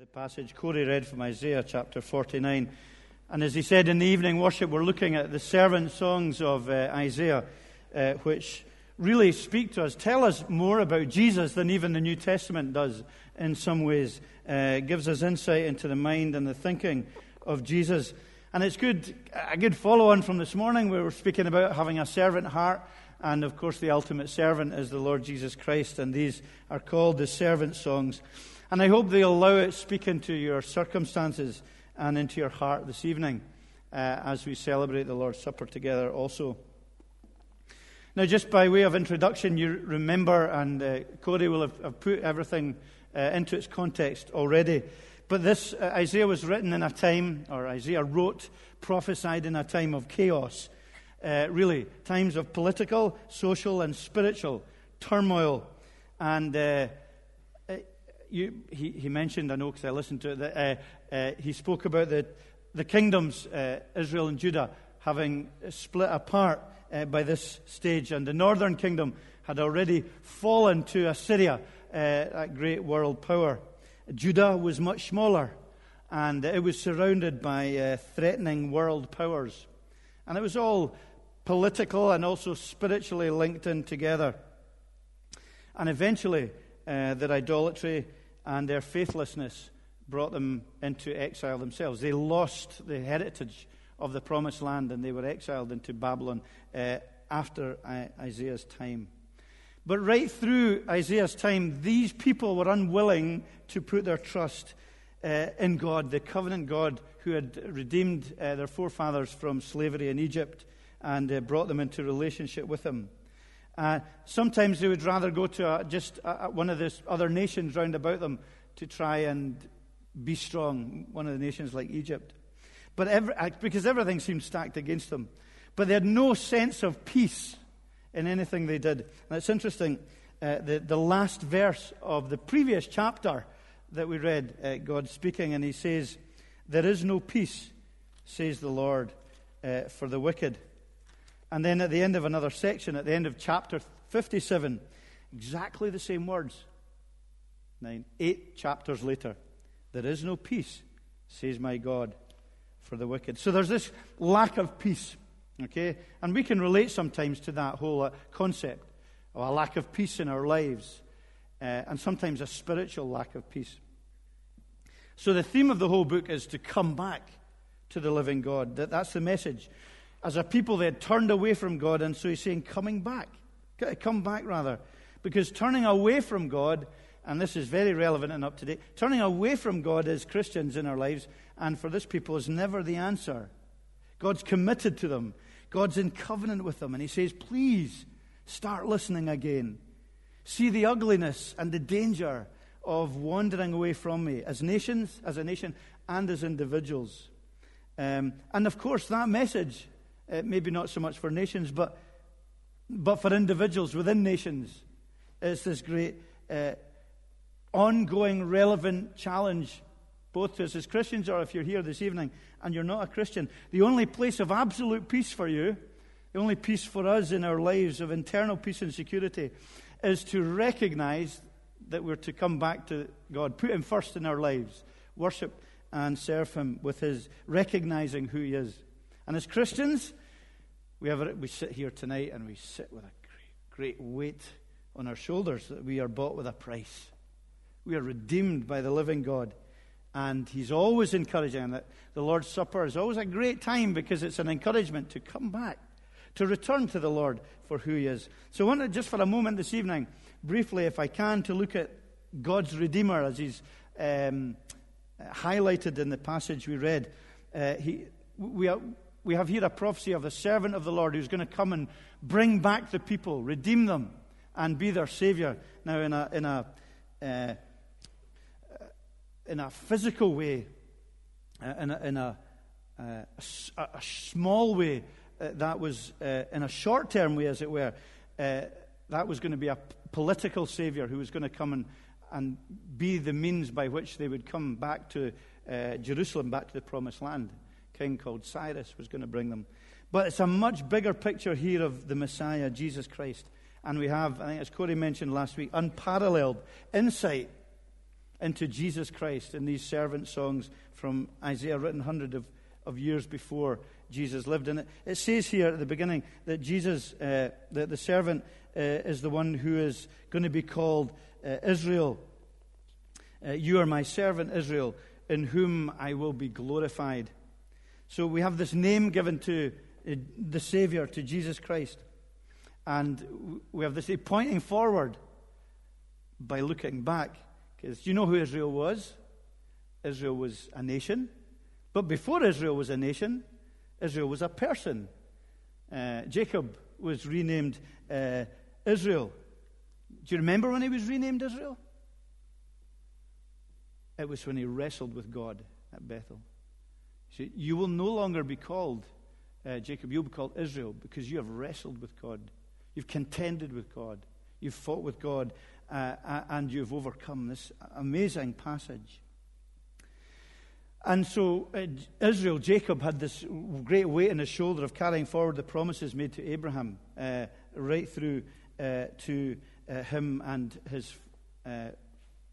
The passage Corey read from Isaiah chapter 49. And as he said in the evening worship, we're looking at the servant songs of uh, Isaiah, uh, which really speak to us, tell us more about Jesus than even the New Testament does in some ways. Uh, gives us insight into the mind and the thinking of Jesus. And it's good, a good follow on from this morning where we're speaking about having a servant heart. And of course, the ultimate servant is the Lord Jesus Christ. And these are called the servant songs. And I hope they'll allow it speak into your circumstances and into your heart this evening uh, as we celebrate the Lord's Supper together also. Now, just by way of introduction, you remember, and uh, Cody will have, have put everything uh, into its context already. But this, uh, Isaiah was written in a time, or Isaiah wrote, prophesied in a time of chaos. Uh, really, times of political, social, and spiritual turmoil. And uh, you, he, he, mentioned, I know because I listened to it, that uh, uh, he spoke about the, the kingdoms, uh, Israel and Judah, having split apart uh, by this stage. And the northern kingdom had already fallen to Assyria, uh, that great world power. Judah was much smaller, and it was surrounded by uh, threatening world powers. And it was all political and also spiritually linked in together. And eventually, uh, their idolatry and their faithlessness brought them into exile themselves. They lost the heritage of the promised land and they were exiled into Babylon uh, after Isaiah's time. But right through Isaiah's time, these people were unwilling to put their trust uh, in God, the covenant God who had redeemed uh, their forefathers from slavery in Egypt and uh, brought them into relationship with Him. Uh, sometimes they would rather go to a, just a, one of the other nations round about them to try and be strong, one of the nations like Egypt. But every, uh, because everything seemed stacked against them. But they had no sense of peace in anything they did. And it's interesting, uh, the, the last verse of the previous chapter that we read, uh, God speaking, and he says, There is no peace, says the Lord, uh, for the wicked. And then at the end of another section, at the end of chapter 57, exactly the same words. Nine, eight chapters later, there is no peace, says my God, for the wicked. So there's this lack of peace, okay? And we can relate sometimes to that whole uh, concept of a lack of peace in our lives, uh, and sometimes a spiritual lack of peace. So the theme of the whole book is to come back to the living God. That, that's the message as a people, they had turned away from God, and so he's saying, coming back. Come back, rather. Because turning away from God, and this is very relevant and up to date, turning away from God as Christians in our lives, and for this people, is never the answer. God's committed to them, God's in covenant with them, and he says, please start listening again. See the ugliness and the danger of wandering away from me as nations, as a nation, and as individuals. Um, and of course, that message uh, maybe not so much for nations, but, but for individuals within nations. It's this great uh, ongoing, relevant challenge, both to us as Christians or if you're here this evening and you're not a Christian. The only place of absolute peace for you, the only peace for us in our lives of internal peace and security, is to recognize that we're to come back to God, put Him first in our lives, worship and serve Him with His recognizing who He is. And as Christians, we, have, we sit here tonight and we sit with a great, great weight on our shoulders that we are bought with a price. We are redeemed by the living God. And He's always encouraging that the Lord's Supper is always a great time because it's an encouragement to come back, to return to the Lord for who He is. So I want to just for a moment this evening, briefly, if I can, to look at God's Redeemer as He's um, highlighted in the passage we read. Uh, he, we are, we have here a prophecy of the servant of the Lord who's going to come and bring back the people, redeem them, and be their Savior. Now, in a, in a, uh, in a physical way, uh, in a, in a, uh, a, small way, uh, that was uh, in a short term way, as it were, uh, that was going to be a political Savior who was going to come and, and be the means by which they would come back to Jerusalem, back to the promised land king called Cyrus was going to bring them. But it's a much bigger picture here of the Messiah, Jesus Christ. And we have, I think as Corey mentioned last week, unparalleled insight into Jesus Christ in these servant songs from Isaiah, written hundreds of, of years before Jesus lived. And it, it says here at the beginning that Jesus, uh, that the servant, uh, is the one who is going to be called uh, Israel. Uh, you are my servant, Israel, in whom I will be glorified. So we have this name given to uh, the Savior, to Jesus Christ. And we have this pointing forward by looking back. Because you know who Israel was? Israel was a nation. But before Israel was a nation, Israel was a person. Uh, Jacob was renamed uh, Israel. Do you remember when he was renamed Israel? It was when he wrestled with God at Bethel. See, you will no longer be called uh, Jacob, you'll be called Israel because you have wrestled with God. You've contended with God. You've fought with God uh, and you've overcome. This amazing passage. And so uh, Israel, Jacob, had this great weight on his shoulder of carrying forward the promises made to Abraham uh, right through uh, to uh, him and his, uh,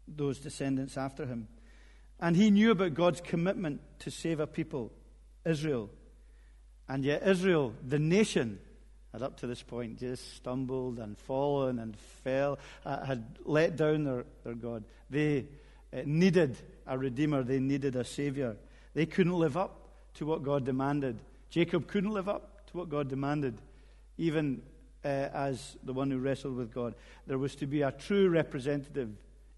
those descendants after him. And he knew about God's commitment to save a people, Israel. And yet, Israel, the nation, had up to this point just stumbled and fallen and fell, uh, had let down their, their God. They uh, needed a redeemer, they needed a savior. They couldn't live up to what God demanded. Jacob couldn't live up to what God demanded, even uh, as the one who wrestled with God. There was to be a true representative,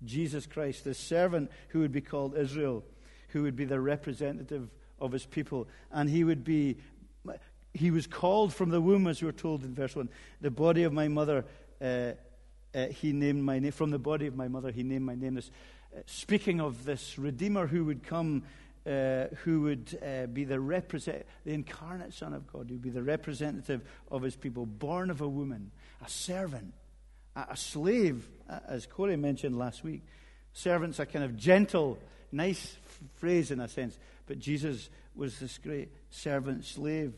Jesus Christ, the servant who would be called Israel, who would be the representative of his people. And he would be he was called from the womb, as we are told in verse 1. The body of my mother, uh, uh, he named my name. From the body of my mother, he named my name. This, uh, speaking of this Redeemer who would come, uh, who would uh, be the, represent- the incarnate Son of God, who would be the representative of his people, born of a woman, a servant, a, slave, as Corey mentioned last week. Servant's a kind of gentle, nice phrase in a sense, but Jesus was this great servant slave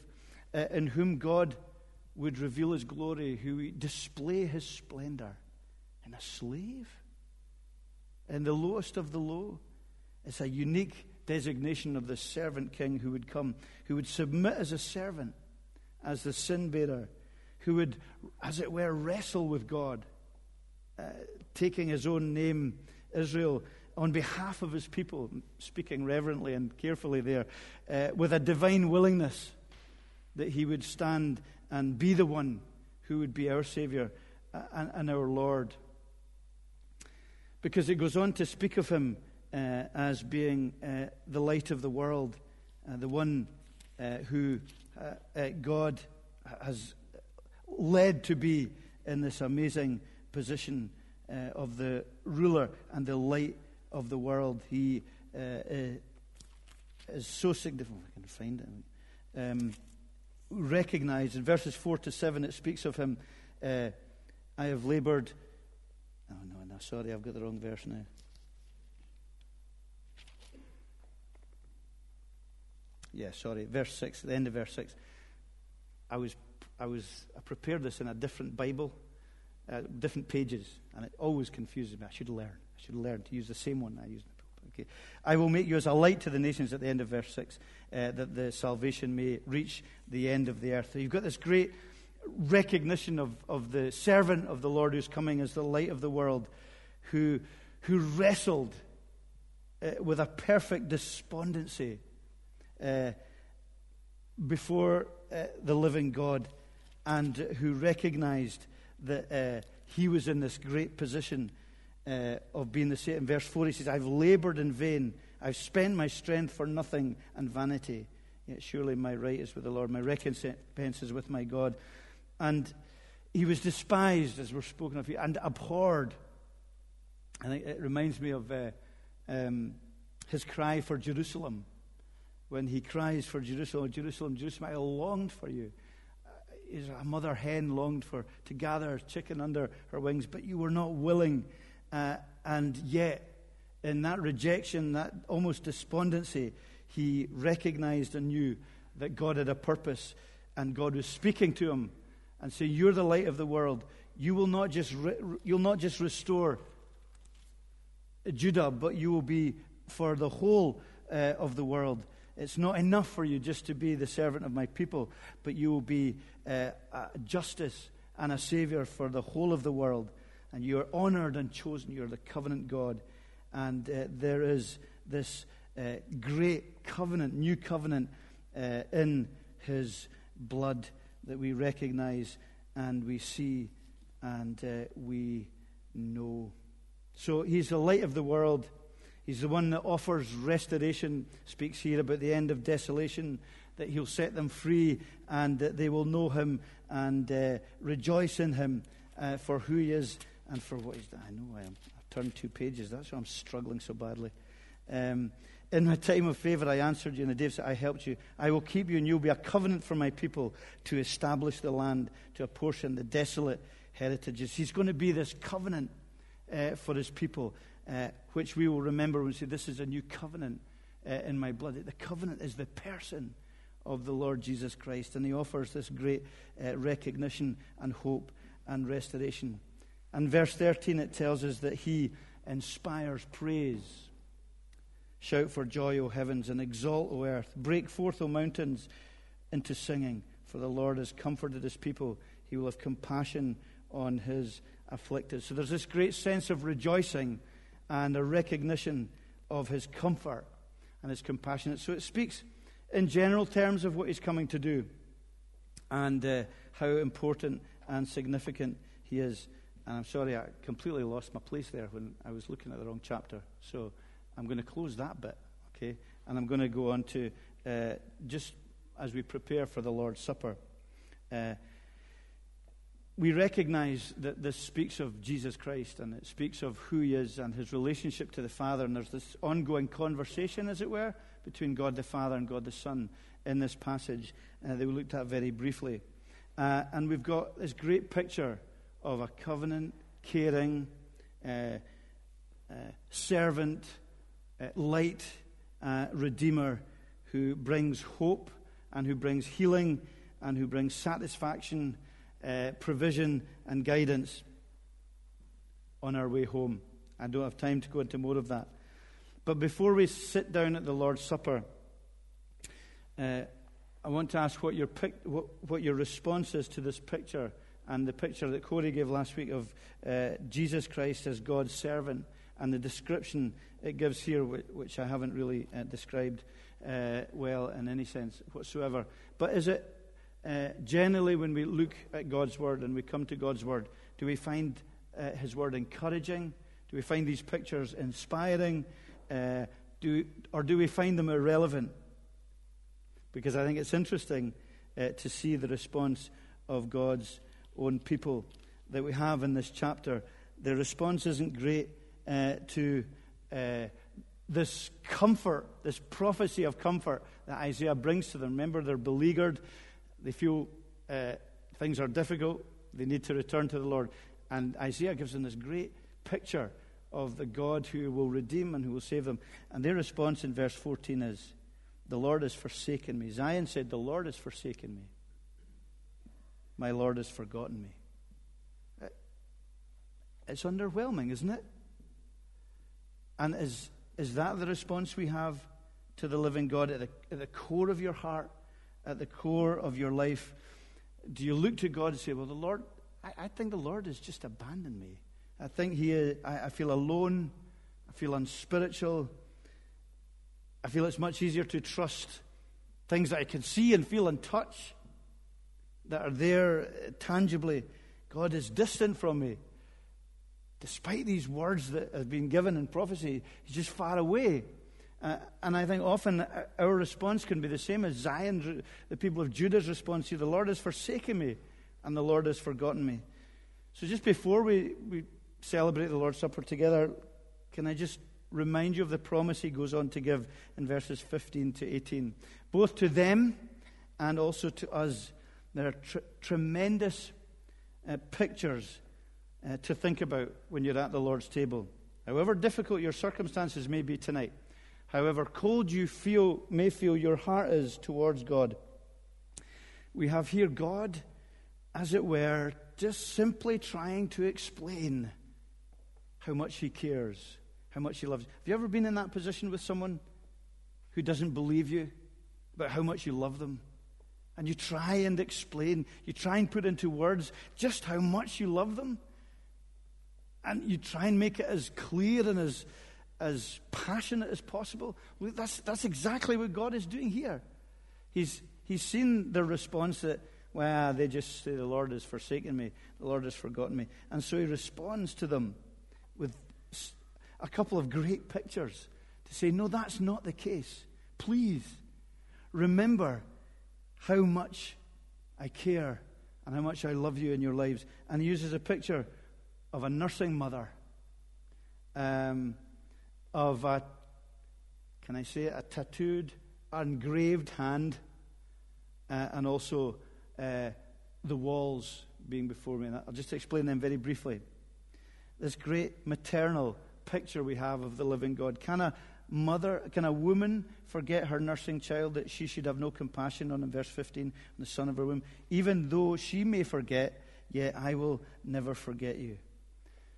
uh, in whom God would reveal his glory, who would display his splendor And a slave, in the lowest of the low. It's a unique designation of the servant king who would come, who would submit as a servant, as the sin bearer, who would, as it were, wrestle with God, uh, taking his own name, Israel, on behalf of his people, speaking reverently and carefully there, uh, with a divine willingness that he would stand and be the one who would be our Savior and, and our Lord. Because it goes on to speak of him uh, as being uh, the light of the world, uh, the one uh, who uh, uh, God has led to be in this amazing position of the ruler and the light of the world. He is so significant. I can find it. Um, recognized. In verses 4 to 7, it speaks of him. Uh, I have labored. Oh, no, no, sorry, I've got the wrong verse now. Yeah, sorry, verse 6, the end of verse 6. I was, I was, I prepared this in a different Bible, uh, different pages, and it always confuses me. I should learn. I should learn to use the same one I used. Okay. I will make you as a light to the nations at the end of verse 6, uh, that the salvation may reach the end of the earth. So you've got this great recognition of, of the servant of the Lord who's coming as the light of the world, who, who wrestled uh, with a perfect despondency uh, before uh, the living God, and who recognized that uh, he was in this great position uh, of being the same. In verse 4, he says, I've labored in vain. I've spent my strength for nothing and vanity. Yet surely my right is with the Lord, my recompense is with my God. And he was despised, as we're spoken of here, and abhorred. And it reminds me of uh, um, his cry for Jerusalem. When he cries for Jerusalem, Jerusalem, Jerusalem, I longed for you. Uh, a mother hen longed for to gather chicken under her wings, but you were not willing uh, and yet, in that rejection, that almost despondency, he recognized and knew that God had a purpose and God was speaking to him and saying, You're the light of the world. You will not just, re- you'll not just restore Judah, but you will be for the whole uh, of the world. It's not enough for you just to be the servant of my people, but you will be uh, justice and a savior for the whole of the world. And you are honored and chosen. You're the covenant God. And uh, there is this uh, great covenant, new covenant uh, in his blood that we recognize and we see and uh, we know. So he's the light of the world. He's the one that offers restoration, speaks here about the end of desolation, that he'll set them free and that they will know him and uh, rejoice in him uh, for who he is and for what he's done. I know I am. I've turned two pages. That's why I'm struggling so badly. Um, in my time of favor, I answered you, and the day said, I helped you. I will keep you, and you'll be a covenant for my people to establish the land, to apportion the desolate heritages. He's going to be this covenant uh, for his people, uh, which we will remember when we say, This is a new covenant uh, in my blood. The covenant is the person of the Lord Jesus Christ, and he offers this great uh, recognition and hope and restoration. And verse 13, it tells us that he inspires praise. Shout for joy, O heavens, and exalt, O earth. Break forth, O mountains, into singing. For the Lord has comforted his people. He will have compassion on his afflicted. So there's this great sense of rejoicing and a recognition of his comfort and his compassion. So it speaks in general terms of what he's coming to do and uh, how important and significant he is. And I'm sorry, I completely lost my place there when I was looking at the wrong chapter. So I'm going to close that bit, okay? And I'm going to go on to uh, just as we prepare for the Lord's Supper. Uh, we recognize that this speaks of Jesus Christ and it speaks of who he is and his relationship to the Father. And there's this ongoing conversation, as it were, between God the Father and God the Son in this passage uh, that we looked at very briefly. Uh, and we've got this great picture of a covenant, caring, uh, uh servant, uh, light uh, Redeemer who brings hope and who brings healing and who brings satisfaction, uh, provision, and guidance on our way home. I don't have time to go into more of that. But before we sit down at the Lord's Supper, uh, I want to ask what your, pic- what, what, your response is to this picture and the picture that Corey gave last week of uh, Jesus Christ as God's servant and the description it gives here, which I haven't really uh, described uh, well in any sense whatsoever. But is it uh, generally when we look at God's Word and we come to God's Word, do we find uh, His Word encouraging? Do we find these pictures inspiring? Uh, do, or do we find them irrelevant? Because I think it's interesting uh, to see the response of God's own people that we have in this chapter. The response isn't great uh, to uh, this comfort, this prophecy of comfort that Isaiah brings to them. Remember, they're beleaguered, they feel uh, things are difficult, they need to return to the Lord. And Isaiah gives them this great picture of the God who will redeem and who will save them. And their response in verse 14 is, The Lord has forsaken me. Zion said, The Lord has forsaken me. My Lord has forgotten me. Uh, it's underwhelming, isn't it? And is, is that the response we have to the living God at the, at the core of your heart, at the core of your life? Do you look to God and say, Well, the Lord, I, I think the Lord has just abandoned me. I think he, I, I feel alone. I feel unspiritual. I feel it's much easier to trust things that I can see and feel and touch that are there tangibly. God is distant from me despite these words that have been given in prophecy, he's just far away. Uh, and I think often our response can be the same as Zion, the people of Judah's response to the Lord has forsaken me and the Lord has forgotten me. So just before we, we celebrate the Lord's Supper together, can I just remind you of the promise he goes on to give in verses 15 to 18? Both to them and also to us. There are tr- tremendous uh, pictures uh, to think about when you're at the Lord's table. However difficult your circumstances may be tonight, however cold you feel, may feel your heart is towards God, we have here God, as it were, just simply trying to explain how much He cares, how much He loves. Have you ever been in that position with someone who doesn't believe you about how much you love them? And you try and explain, you try and put into words just how much you love them. And you try and make it as clear and as, as passionate as possible. That's, that's exactly what God is doing here. He's, he's seen the response that, well, they just say, the Lord has forsaken me, the Lord has forgotten me. And so he responds to them with a couple of great pictures to say, no, that's not the case. Please remember how much I care and how much I love you in your lives. And he uses a picture of a nursing mother, um, of a, can I say a tattooed, engraved hand, uh, and also uh, the walls being before me. And I'll just explain them very briefly. This great maternal picture we have of the living God. Can a mother, can a woman forget her nursing child that she should have no compassion on in verse 15, on the son of her womb? Even though she may forget, yet I will never forget you.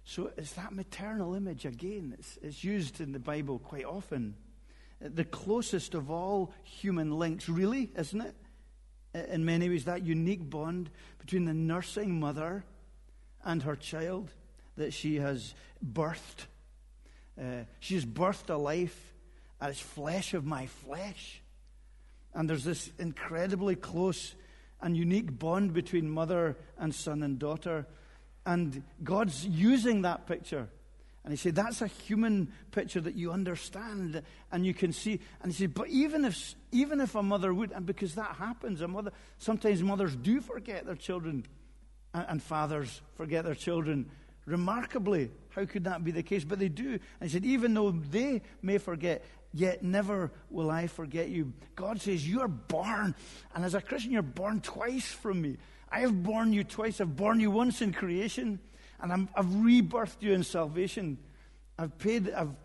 So it's that maternal image again. It's, it's used in the Bible quite often. The closest of all human links, really, isn't it? In many ways, that unique bond between the nursing mother and her child that she has birthed. Uh, birthed a life as flesh of my flesh. And there's this incredibly close and unique bond between mother and son and daughter and God's using that picture. And he said, that's a human picture that you understand and you can see. And he said, but even if, even if a mother would, and because that happens, a mother, sometimes mothers do forget their children and, and fathers forget their children. Remarkably, how could that be the case? But they do. And he said, even though they may forget, yet never will I forget you. God says, You're born. And as a Christian, you're born twice from me. I have born you twice. I've born you once in creation, and i have rebirthed you in salvation. I've paid, I've,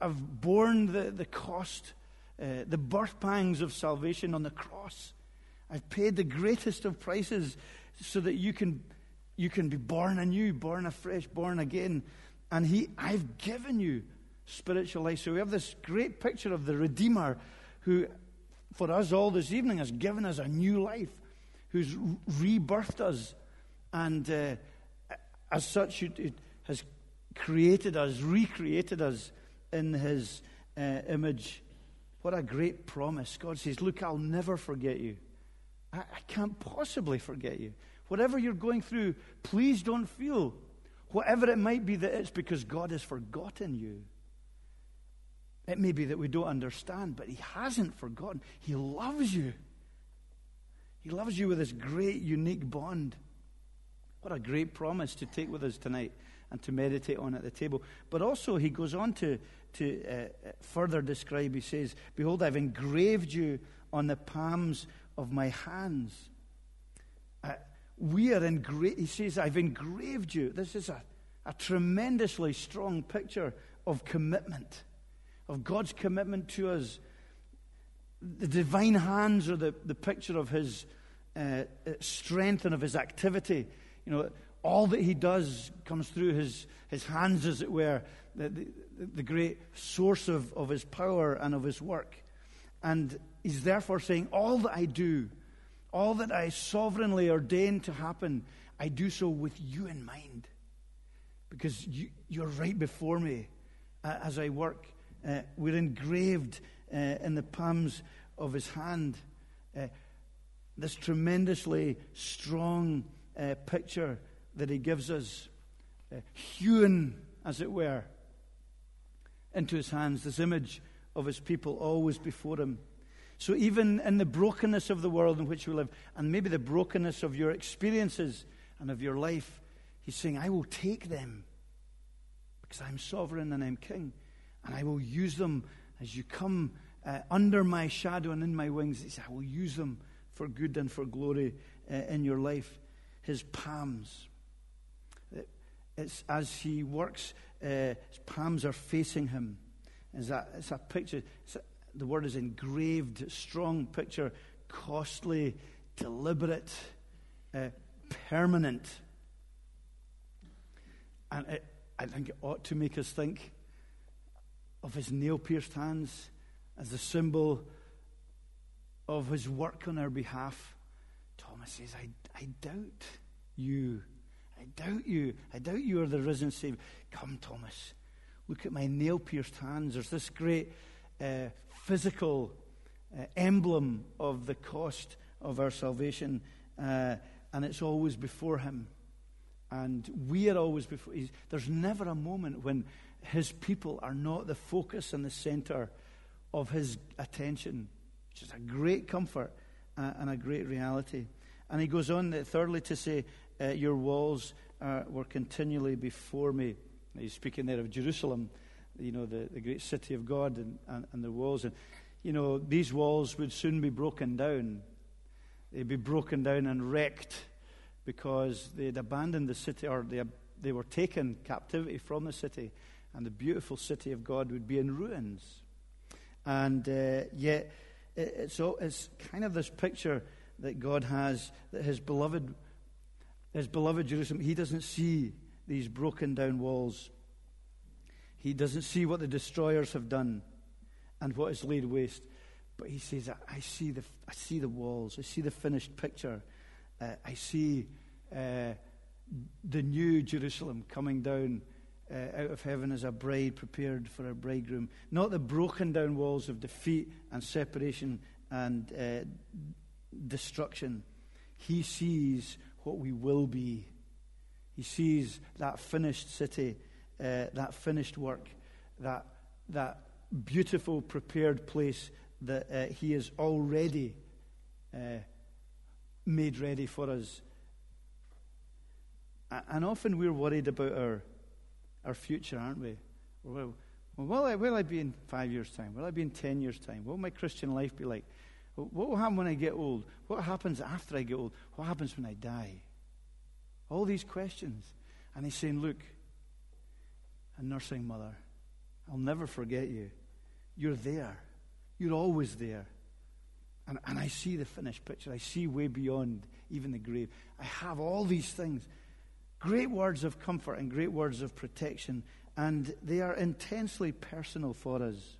I've borne the, the cost, uh, the birth pangs of salvation on the cross. I've paid the greatest of prices so that you can, you can be born anew, born afresh, born again. And he, I've given you spiritual life. So we have this great picture of the Redeemer who, for us all this evening, has given us a new life who's rebirthed us, and uh, as such, it, has created us, recreated us in His uh, image. What a great promise. God says, Look, I'll never forget you. I, I can't possibly forget you. Whatever you're going through, please don't feel, whatever it might be, that it's because God has forgotten you. It may be that we don't understand, but He hasn't forgotten. He loves you. He loves you with this great, unique bond. What a great promise to take with us tonight and to meditate on at the table. But also, he goes on to, to uh, further describe, he says, Behold, I've engraved you on the palms of my hands. Uh, we are engraved, he says, I've engraved you. This is a, a tremendously strong picture of commitment, of God's commitment to us the divine hands are the, the picture of his uh, strength and of his activity. You know, all that he does comes through his, his hands, as it were, the, the, the great source of, of his power and of his work. And he's therefore saying, All that I do, all that I sovereignly ordain to happen, I do so with you in mind. Because you, you're right before me uh, as I work. Uh, we're engraved uh, in the palms of his hand. Uh, this tremendously strong uh, picture that he gives us, uh, hewn, as it were, into his hands, this image of his people always before him. So, even in the brokenness of the world in which we live, and maybe the brokenness of your experiences and of your life, he's saying, I will take them because I'm sovereign and I'm king, and I will use them as you come uh, under my shadow and in my wings, he I will use them for good and for glory uh, in your life. His palms. It's as he works, uh, his palms are facing him. Is that, it's a picture. It's a, the word is engraved, strong picture, costly, deliberate, uh, permanent. And it, I think it ought to make us think of his nail pierced hands as a symbol of his work on our behalf. Thomas says, I, I doubt you. I doubt you. I doubt you are the risen Savior. Come, Thomas. Look at my nail pierced hands. There's this great uh, physical uh, emblem of the cost of our salvation, uh, and it's always before Him. And we are always before. There's never a moment when His people are not the focus and the center of His attention, which is a great comfort uh, and a great reality. And He goes on, uh, thirdly, to say, uh, Your walls were continually before me. He's speaking there of Jerusalem, you know, the, the great city of God and, and, and the walls. And, you know, these walls would soon be broken down. They'd be broken down and wrecked because they'd abandoned the city or they, they were taken captivity from the city, and the beautiful city of God would be in ruins. And uh, yet, it's, it's kind of this picture that God has that His beloved, His beloved Jerusalem, He doesn't see these broken down walls. He doesn't see what the destroyers have done and what is laid waste. But he says, I see the, I see the walls. I see the finished picture. Uh, I see uh, the new Jerusalem coming down uh, out of heaven as a bride prepared for a bridegroom. Not the broken down walls of defeat and separation and uh, destruction. He sees what we will be. He sees that finished city, uh, that finished work, that, that beautiful, prepared place that uh, He has already uh, made ready for us. And often we're worried about our, our future, aren't we? Well, will I, will I be in five years' time? Will I be in ten years' time? What will my Christian life be like? What will happen when I get old? What happens after I get old? What happens when I die? All these questions. And he's saying, Look, a nursing mother, I'll never forget you. You're there. You're always there. And, and I see the finished picture. I see way beyond even the grave. I have all these things. Great words of comfort and great words of protection. And they are intensely personal for us.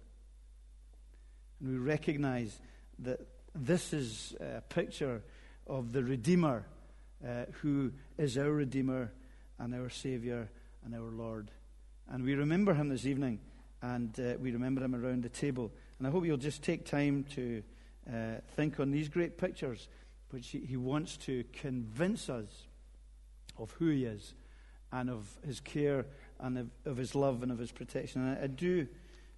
And we recognize that this is a picture of the Redeemer uh, who is our Redeemer and our Savior and our Lord. And we remember him this evening and uh, we remember him around the table. And I hope you'll just take time to uh, think on these great pictures, which he, he wants to convince us of who he is and of his care and of, of his love and of his protection. And I, I do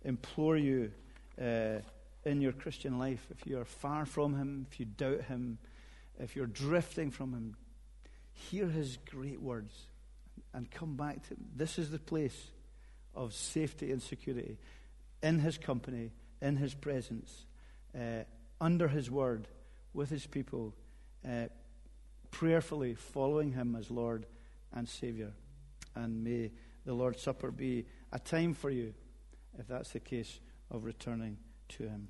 implore you uh, in your Christian life, if you are far from him, if you doubt him, if you're drifting from him, hear his great words and come back to him. This is the place of safety and security in his company, in his presence, uh, under his word, with his people, uh, prayerfully following him as Lord and Savior. And may the Lord's Supper be a time for you, if that's the case, of returning to him.